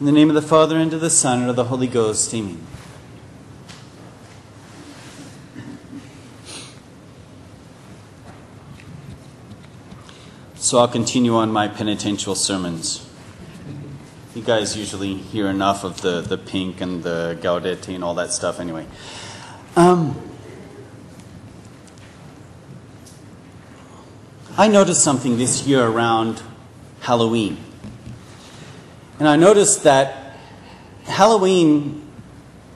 In the name of the Father, and of the Son, and of the Holy Ghost. Amen. So I'll continue on my penitential sermons. You guys usually hear enough of the, the pink and the Gaudete and all that stuff anyway. Um, I noticed something this year around Halloween. And I noticed that Halloween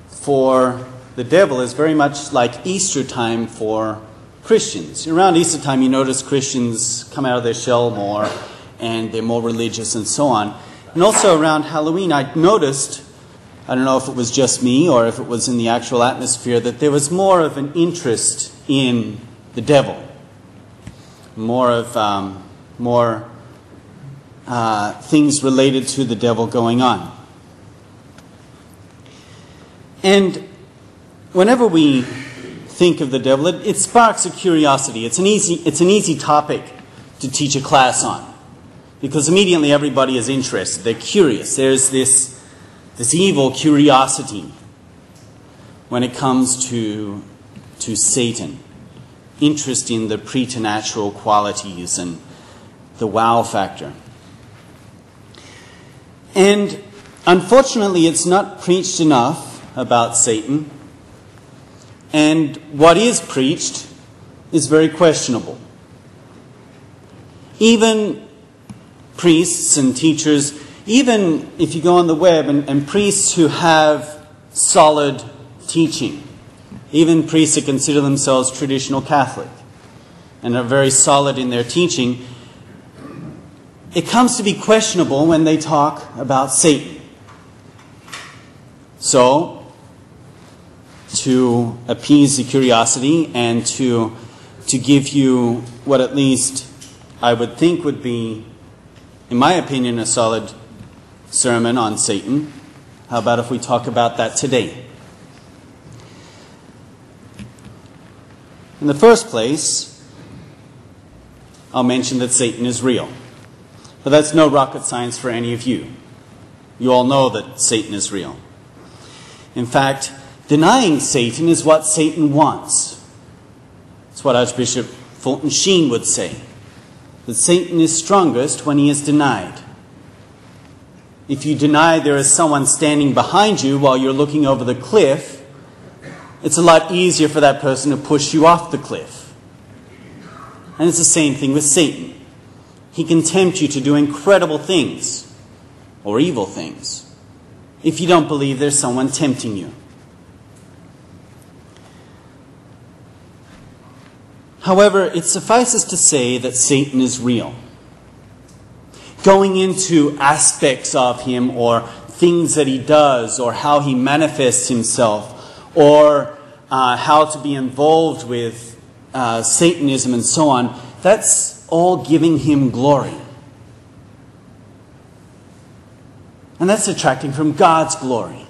for the devil is very much like Easter time for Christians. Around Easter time, you notice Christians come out of their shell more and they're more religious and so on. And also around Halloween, I noticed, I don't know if it was just me or if it was in the actual atmosphere, that there was more of an interest in the devil. More of, um, more uh, things related to the devil going on. And whenever we think of the devil, it, it, sparks a curiosity. It's an, easy, it's an easy topic to teach a class on because immediately everybody is interested. They're curious. There's this, this evil curiosity when it comes to, to Satan. Interest in the preternatural qualities and the wow factor. And unfortunately, it's not preached enough about Satan. And what is preached is very questionable. Even priests and teachers, even if you go on the web and, and priests who have solid teaching, even priests that consider themselves traditional Catholic and are very solid in their teaching, it comes to be questionable when they talk about Satan. So, to appease the curiosity and to, to give you what at least I would think would be, in my opinion, a solid sermon on Satan, how about if we talk about that today? In the first place, I'll mention that Satan is real. But that's no rocket science for any of you. You all know that Satan is real. In fact, denying Satan is what Satan wants. It's what Archbishop Fulton Sheen would say that Satan is strongest when he is denied. If you deny there is someone standing behind you while you're looking over the cliff, it's a lot easier for that person to push you off the cliff. And it's the same thing with Satan. He can tempt you to do incredible things or evil things if you don't believe there's someone tempting you. However, it suffices to say that Satan is real. Going into aspects of him or things that he does or how he manifests himself or uh, how to be involved with uh, Satanism and so on, that's all giving him glory. And that's detracting from God's glory.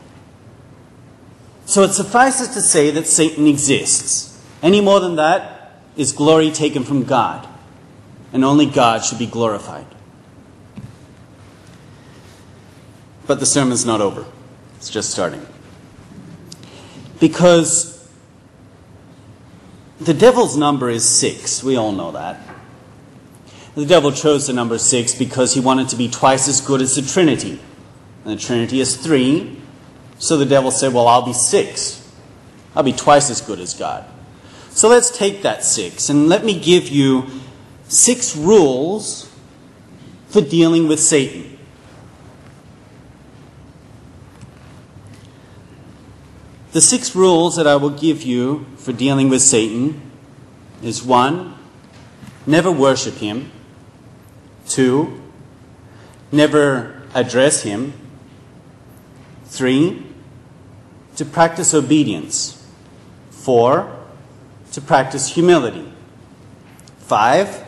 So it suffices to say that Satan exists. Any more than that is glory taken from God. And only God should be glorified. But the sermon's not over, it's just starting. Because the devil's number is six. We all know that. The devil chose the number six because he wanted to be twice as good as the Trinity. And the Trinity is three. So the devil said, Well, I'll be six. I'll be twice as good as God. So let's take that six and let me give you six rules for dealing with Satan. The six rules that I will give you for dealing with Satan is one, never worship him. Two, never address him. Three, to practice obedience. Four, to practice humility. Five,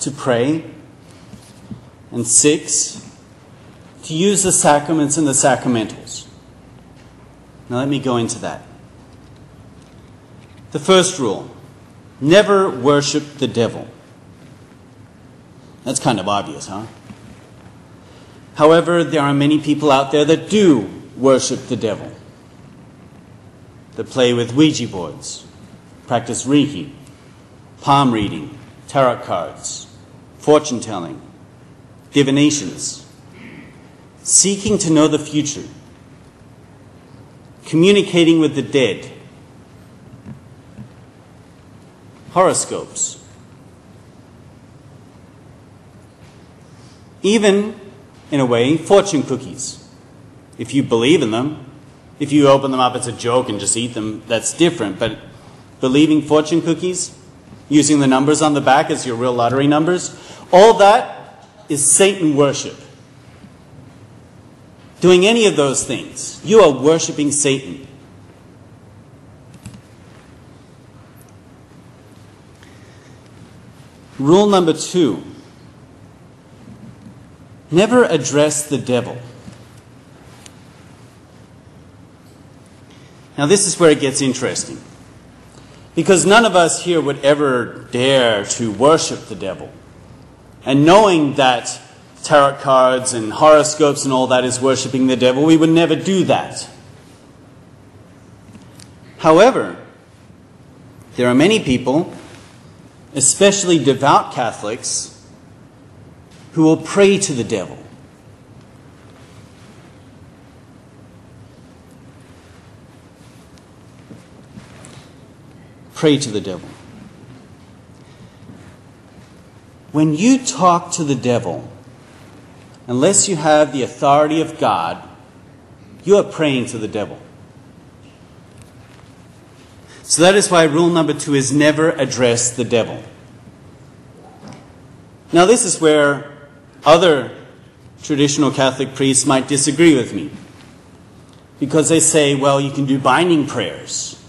to pray. And six, to use the sacraments and the sacramentals. Now let me go into that. The first rule never worship the devil. That's kind of obvious, huh? However, there are many people out there that do worship the devil, that play with Ouija boards, practice Reiki, palm reading, tarot cards, fortune telling, divinations, seeking to know the future, communicating with the dead, horoscopes, even, in a way, fortune cookies. If you believe in them, if you open them up as a joke and just eat them, that's different. But believing fortune cookies, using the numbers on the back as your real lottery numbers, all that is Satan worship. Doing any of those things, you are worshiping Satan. Rule number two never address the devil. Now, this is where it gets interesting. Because none of us here would ever dare to worship the devil. And knowing that tarot cards and horoscopes and all that is worshiping the devil, we would never do that. However, there are many people especially devout Catholics, who will pray to the devil. Pray to the devil. When you talk to the devil, unless you have the authority of God, you are praying to the devil. So that is why rule number two is never address the devil. Now, this is where other traditional Catholic priests might disagree with me. Because they say, well, you can do binding prayers.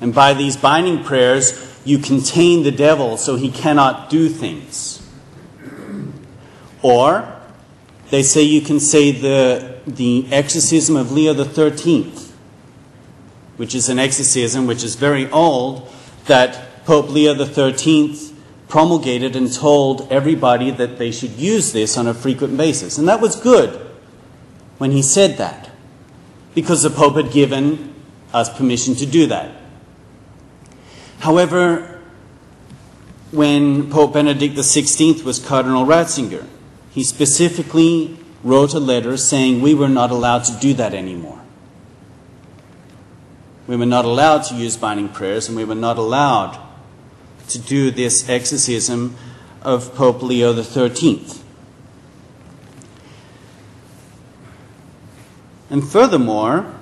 And by these binding prayers, you contain the devil so he cannot do things. Or they say you can say the, the exorcism of Leo 13th which is an exorcism which is very old, that Pope Leo XIII promulgated and told everybody that they should use this on a frequent basis. And that was good when he said that, because the Pope had given us permission to do that. However, when Pope Benedict XVI was Cardinal Ratzinger, he specifically wrote a letter saying we were not allowed to do that anymore. We were not allowed to use binding prayers, and we were not allowed to do this exorcism of Pope Leo XIII. And furthermore,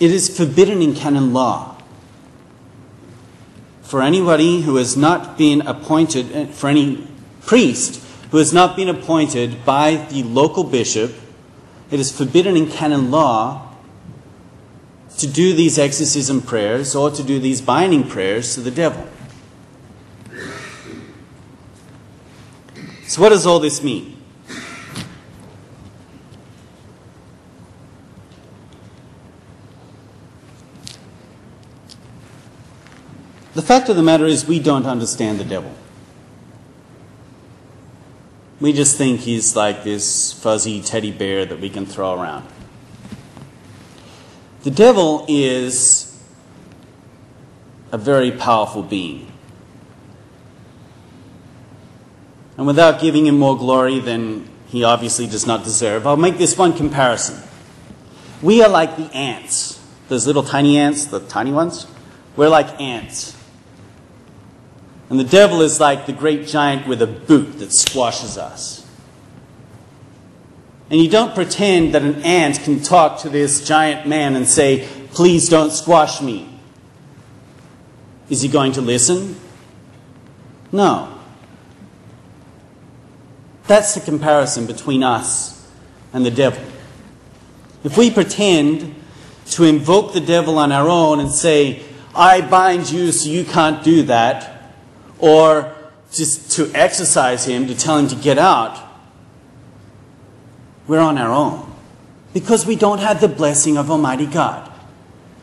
it is forbidden in canon law for anybody who has not been appointed, eh, for any priest who has not been appointed by the local bishop, it is forbidden in canon law to do these exorcism prayers or to do these binding prayers to the devil. So, what does all this mean? The fact of the matter is, we don't understand the devil. We just think he's like this fuzzy teddy bear that we can throw around. The devil is a very powerful being. And without giving him more glory than he obviously does not deserve, I'll make this one comparison. We are like the ants, those little tiny ants, the tiny ones. We're like ants. And the devil is like the great giant with a boot that squashes us. And you don't pretend that an ant can talk to this giant man and say, Please don't squash me. Is he going to listen? No. That's the comparison between us and the devil. If we pretend to invoke the devil on our own and say, I bind you so you can't do that, or just to exorcise him, to tell him to get out, we're on our own because we don't have the blessing of Almighty God.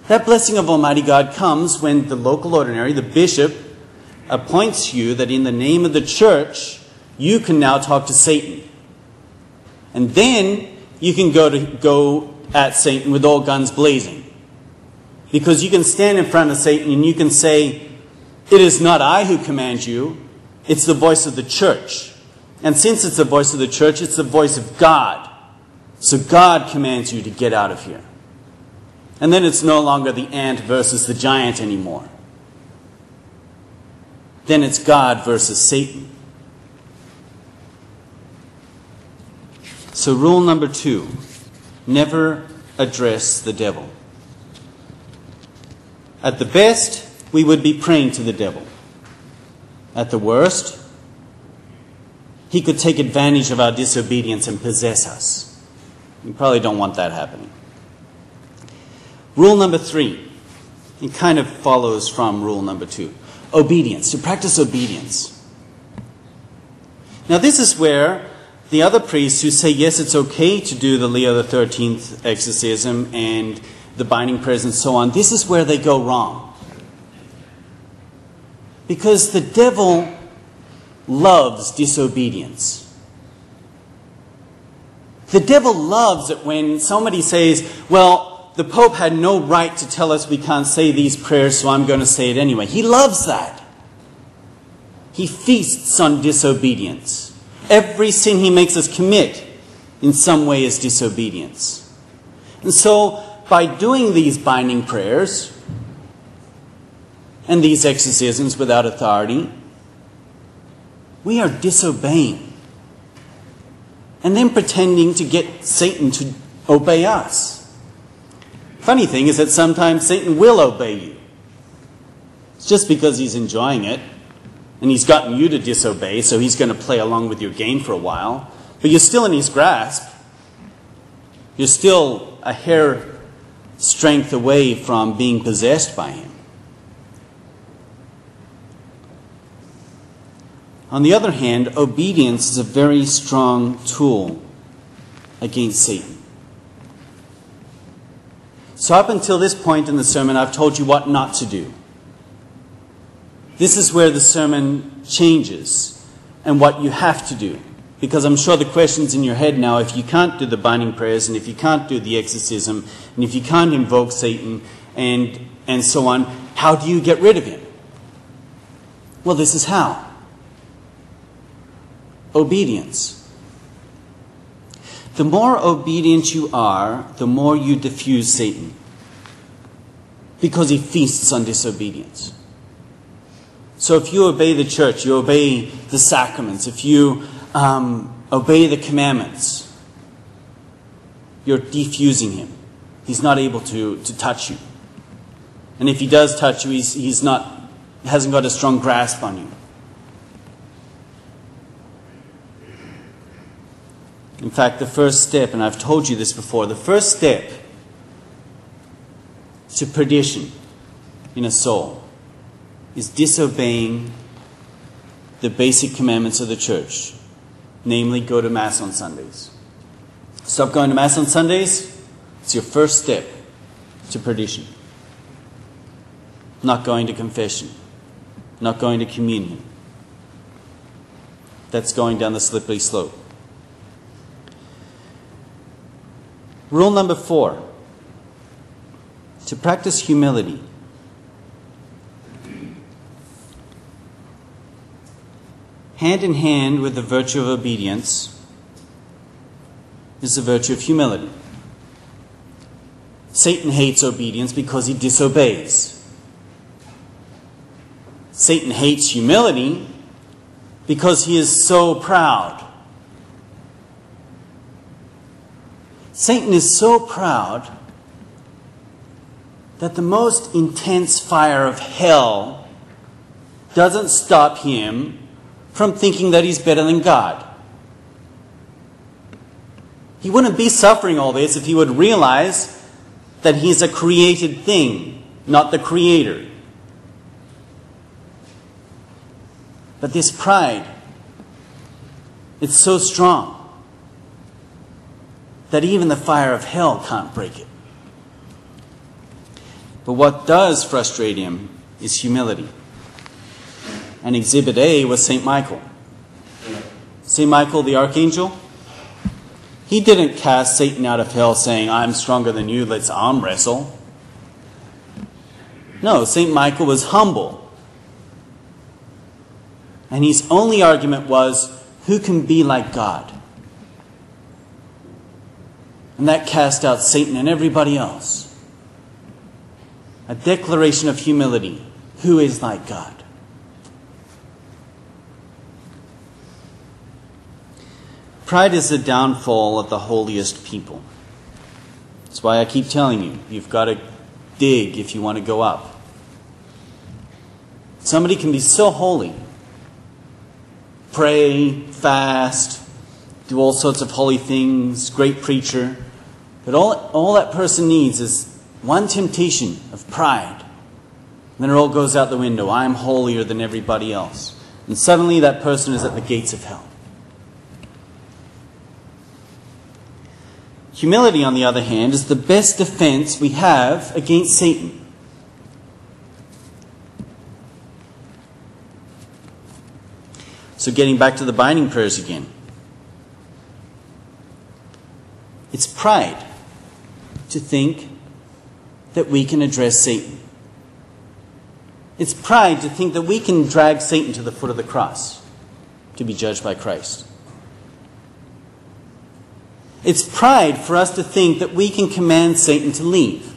That blessing of Almighty God comes when the local ordinary, the bishop, appoints you that in the name of the church, you can now talk to Satan. And then you can go to go at Satan with all guns blazing. Because you can stand in front of Satan and you can say, It is not I who command you, it's the voice of the church. And since it's the voice of the church, it's the voice of God. So God commands you to get out of here. And then it's no longer the ant versus the giant anymore. Then it's God versus Satan. So, rule number two never address the devil. At the best, we would be praying to the devil. At the worst, he could take advantage of our disobedience and possess us. You probably don't want that happening. Rule number three, it kind of follows from rule number two obedience, to practice obedience. Now, this is where the other priests who say, yes, it's okay to do the Leo XIII exorcism and the binding prayers and so on, this is where they go wrong. Because the devil loves disobedience. The devil loves it when somebody says, well, the Pope had no right to tell us we can't say these prayers, so I'm going to say it anyway. He loves that. He feasts on disobedience. Every sin he makes us commit in some way is disobedience. And so, by doing these binding prayers and these exorcisms without authority, we are disobeying. And then pretending to get Satan to obey us. Funny thing is that sometimes Satan will obey you. It's just because he's enjoying it. And he's gotten you to disobey, so he's going to play along with your game for a while. But you're still in his grasp. You're still a hair strength away from being possessed by him. On the other hand, obedience is a very strong tool against Satan. So, up until this point in the sermon, I've told you what not to do. This is where the sermon changes and what you have to do. Because I'm sure the question's in your head now if you can't do the binding prayers and if you can't do the exorcism and if you can't invoke Satan and, and so on, how do you get rid of him? Well, this is how obedience. The more obedient you are, the more you diffuse Satan because he feasts on disobedience. So if you obey the church, you obey the sacraments, if you um, obey the commandments, you're defusing him. He's not able to, to touch you. And if he does touch you, he's, he's not, hasn't got a strong grasp on you. In fact, the first step, and I've told you this before, the first step to perdition in a soul is disobeying the basic commandments of the church, namely, go to Mass on Sundays. Stop going to Mass on Sundays, it's your first step to perdition. Not going to confession, not going to communion. That's going down the slippery slope. Rule number four to practice humility hand in hand with the virtue of obedience is the virtue of humility. Satan hates obedience because he disobeys. Satan hates humility because he is so proud. Satan is so proud that the most intense fire of hell doesn't stop him from thinking that he's better than God. He wouldn't be suffering all this if he would realize that he's a created thing, not the creator. But this pride, it's so strong that even the fire of hell can't break it. But what does frustrate him is humility and Exhibit A was St. Michael. St. Michael the Archangel, He didn't cast Satan out of hell saying, I'm stronger than you, let's arm wrestle. No, St. Michael was humble. And his only argument was, who can be like God? And that cast out Satan and everybody else. A declaration of humility. Who is like God? Pride is the downfall of the holiest people. That's why I keep telling you, you've got to dig if you want to go up. Somebody can be so holy, pray, fast, do all sorts of holy things, great preacher, but all, all that person needs is one temptation of pride. And then it all goes out the window. I'm holier than everybody else. And suddenly that person is at the gates of hell. Humility, on the other hand, is the best defense we have against Satan. So, getting back to the binding prayers again. It's pride to think that we can address Satan. It's pride to think that we can drag Satan to the foot of the cross to be judged by Christ. It's pride for us to think that we can command Satan to leave.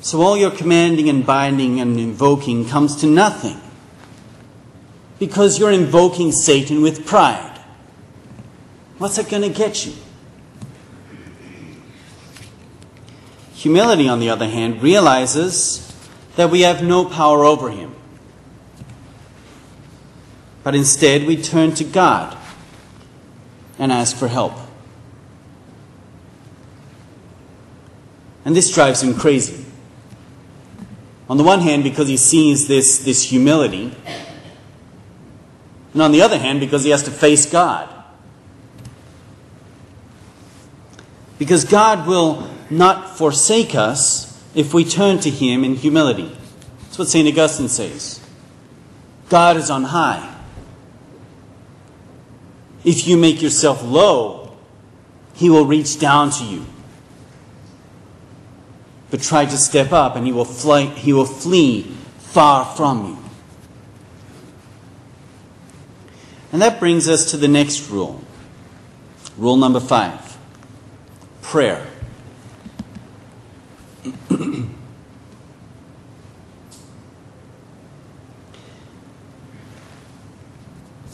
So all your commanding and binding and invoking comes to nothing because you're invoking Satan with pride. What's it going to get you? Humility, on the other hand, realizes that we have no power over him. But instead, we turn to God and ask for help. And this drives him crazy. On the one hand, because he sees this, this humility, and on the other hand, because he has to face God. Because God will not forsake us if we turn to Him in humility. That's what St. Augustine says. God is on high. If you make yourself low, He will reach down to you. But try to step up and He will, fly, he will flee far from you. And that brings us to the next rule. Rule number five prayer.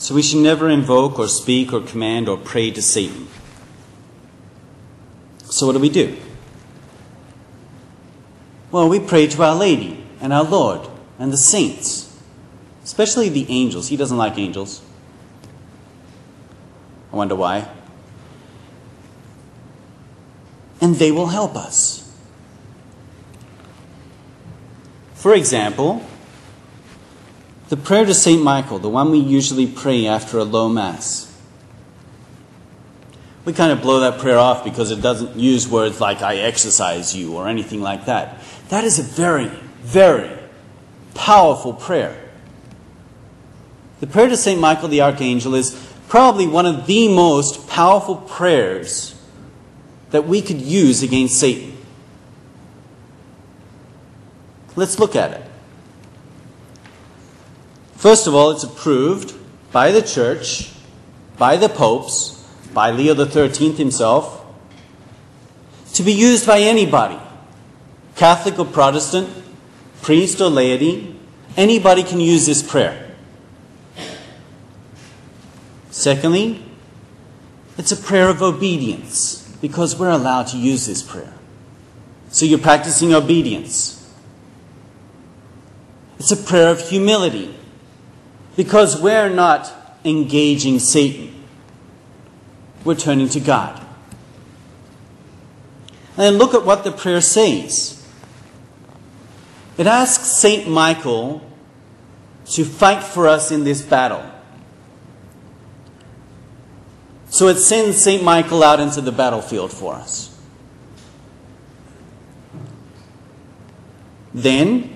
so we should never invoke or speak or command or pray to Satan. So what do we do? Well, we pray to Our Lady and our Lord and the saints, especially the angels. He doesn't like angels. I wonder why. And they will help us. For example, the prayer to St. Michael, the one we usually pray after a low Mass. We kind of blow that prayer off because it doesn't use words like, I exorcise you, or anything like that. That is a very, very powerful prayer. The prayer to St. Michael the Archangel is probably one of the most powerful prayers that we could use against Satan. Let's look at it. First of all, it's approved by the church, by the popes, by Leo XIII himself, to be used by anybody Catholic or Protestant, priest or laity. Anybody can use this prayer. Secondly, it's a prayer of obedience because we're allowed to use this prayer. So you're practicing obedience. It's a prayer of humility because we're not engaging Satan. We're turning to God. And look at what the prayer says. It asks Saint Michael to fight for us in this battle. So it sends Saint Michael out into the battlefield for us. Then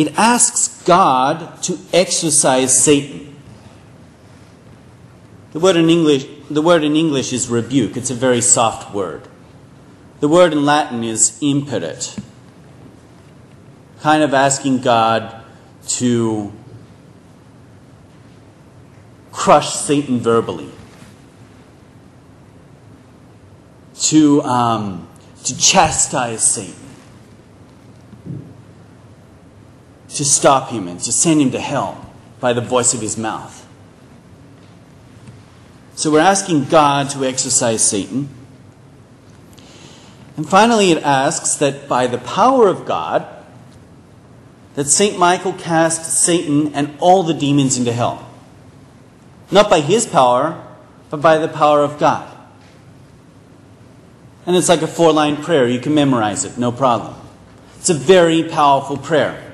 it asks God to exorcise Satan. The word in English, the word in English is rebuke. It's a very soft word. The word in Latin is imperat. Kind of asking God to crush Satan verbally. To, um, to chastise Satan. To stop him and to send him to hell by the voice of his mouth. So we're asking God to exorcise Satan. And finally, it asks that by the power of God, that St. Michael cast Satan and all the demons into hell. Not by his power, but by the power of God. And it's like a four line prayer. You can memorize it, no problem. It's a very powerful prayer.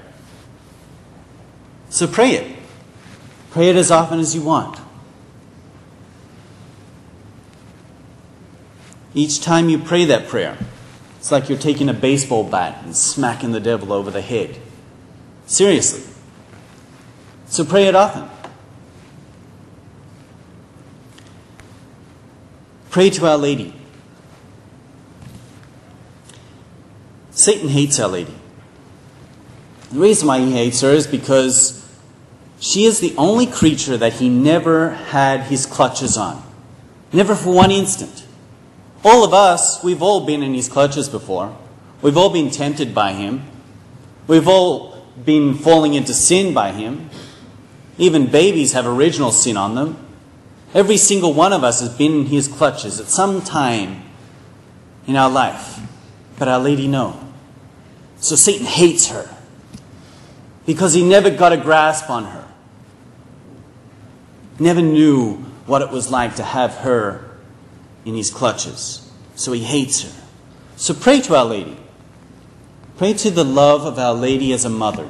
So pray it. Pray it as often as you want. Each time you pray that prayer, it's like you're taking a baseball bat and smacking the devil over the head. Seriously. So pray it often. Pray to Our Lady. Satan hates Our Lady. The reason why he hates her is because she is the only creature that he never had his clutches on. Never for one instant. All of us, we've all been in his clutches before. We've all been tempted by him. We've all been falling into sin by him. Even babies have original sin on them. Every single one of us has been in his clutches at some time in our life. But Our Lady, no. So Satan hates her because he never got a grasp on her. Never knew what it was like to have her in his clutches. So he hates her. So pray to Our Lady. Pray to the love of Our Lady as a mother.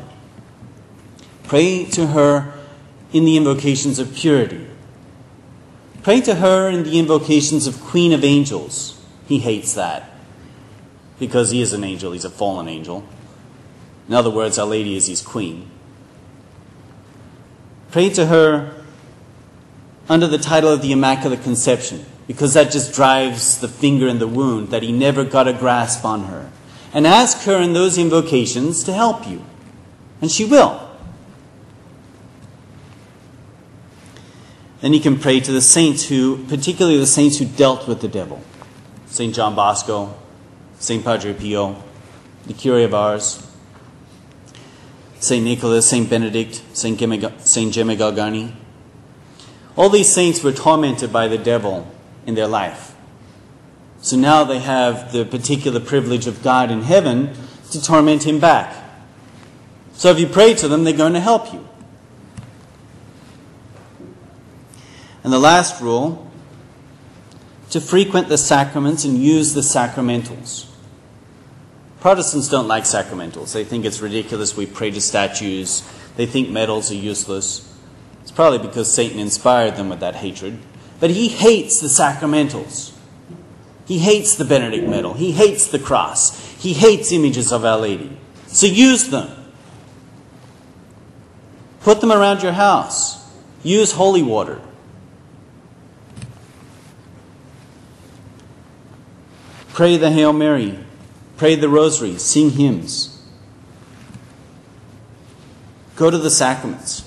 Pray to her in the invocations of purity. Pray to her in the invocations of Queen of Angels. He hates that because he is an angel, he's a fallen angel. In other words, Our Lady is his queen. Pray to her under the title of the Immaculate Conception because that just drives the finger in the wound that he never got a grasp on her. And ask her in those invocations to help you. And she will. Then you can pray to the saints who, particularly the saints who dealt with the devil. St. John Bosco, St. Padre Pio, the Curé of Ars, St. Nicholas, St. Benedict, St. Gemma Galgani. All these saints were tormented by the devil in their life. So now they have the particular privilege of God in heaven to torment him back. So if you pray to them, they're going to help you. And the last rule to frequent the sacraments and use the sacramentals. Protestants don't like sacramentals. They think it's ridiculous. We pray to statues. They think medals are useless. It's probably because Satan inspired them with that hatred. But he hates the sacramentals. He hates the Benedict medal. He hates the cross. He hates images of Our Lady. So use them. Put them around your house. Use holy water. Pray the Hail Mary. Pray the Rosary. Sing hymns. Go to the sacraments.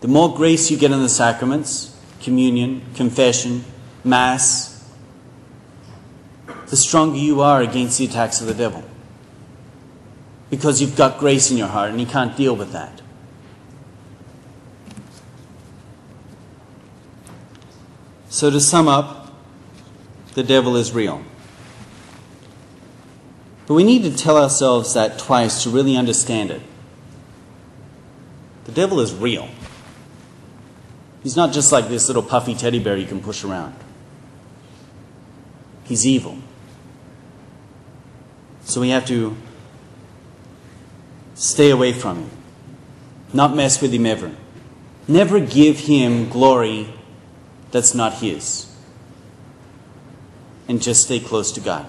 The more grace you get in the sacraments, communion, confession, Mass, the stronger you are against the attacks of the devil. Because you've got grace in your heart and he can't deal with that. So, to sum up, the devil is real. But we need to tell ourselves that twice to really understand it. The devil is real. He's not just like this little puffy teddy bear you can push around. He's evil. So we have to stay away from him, not mess with him ever. Never give him glory that's not his. And just stay close to God.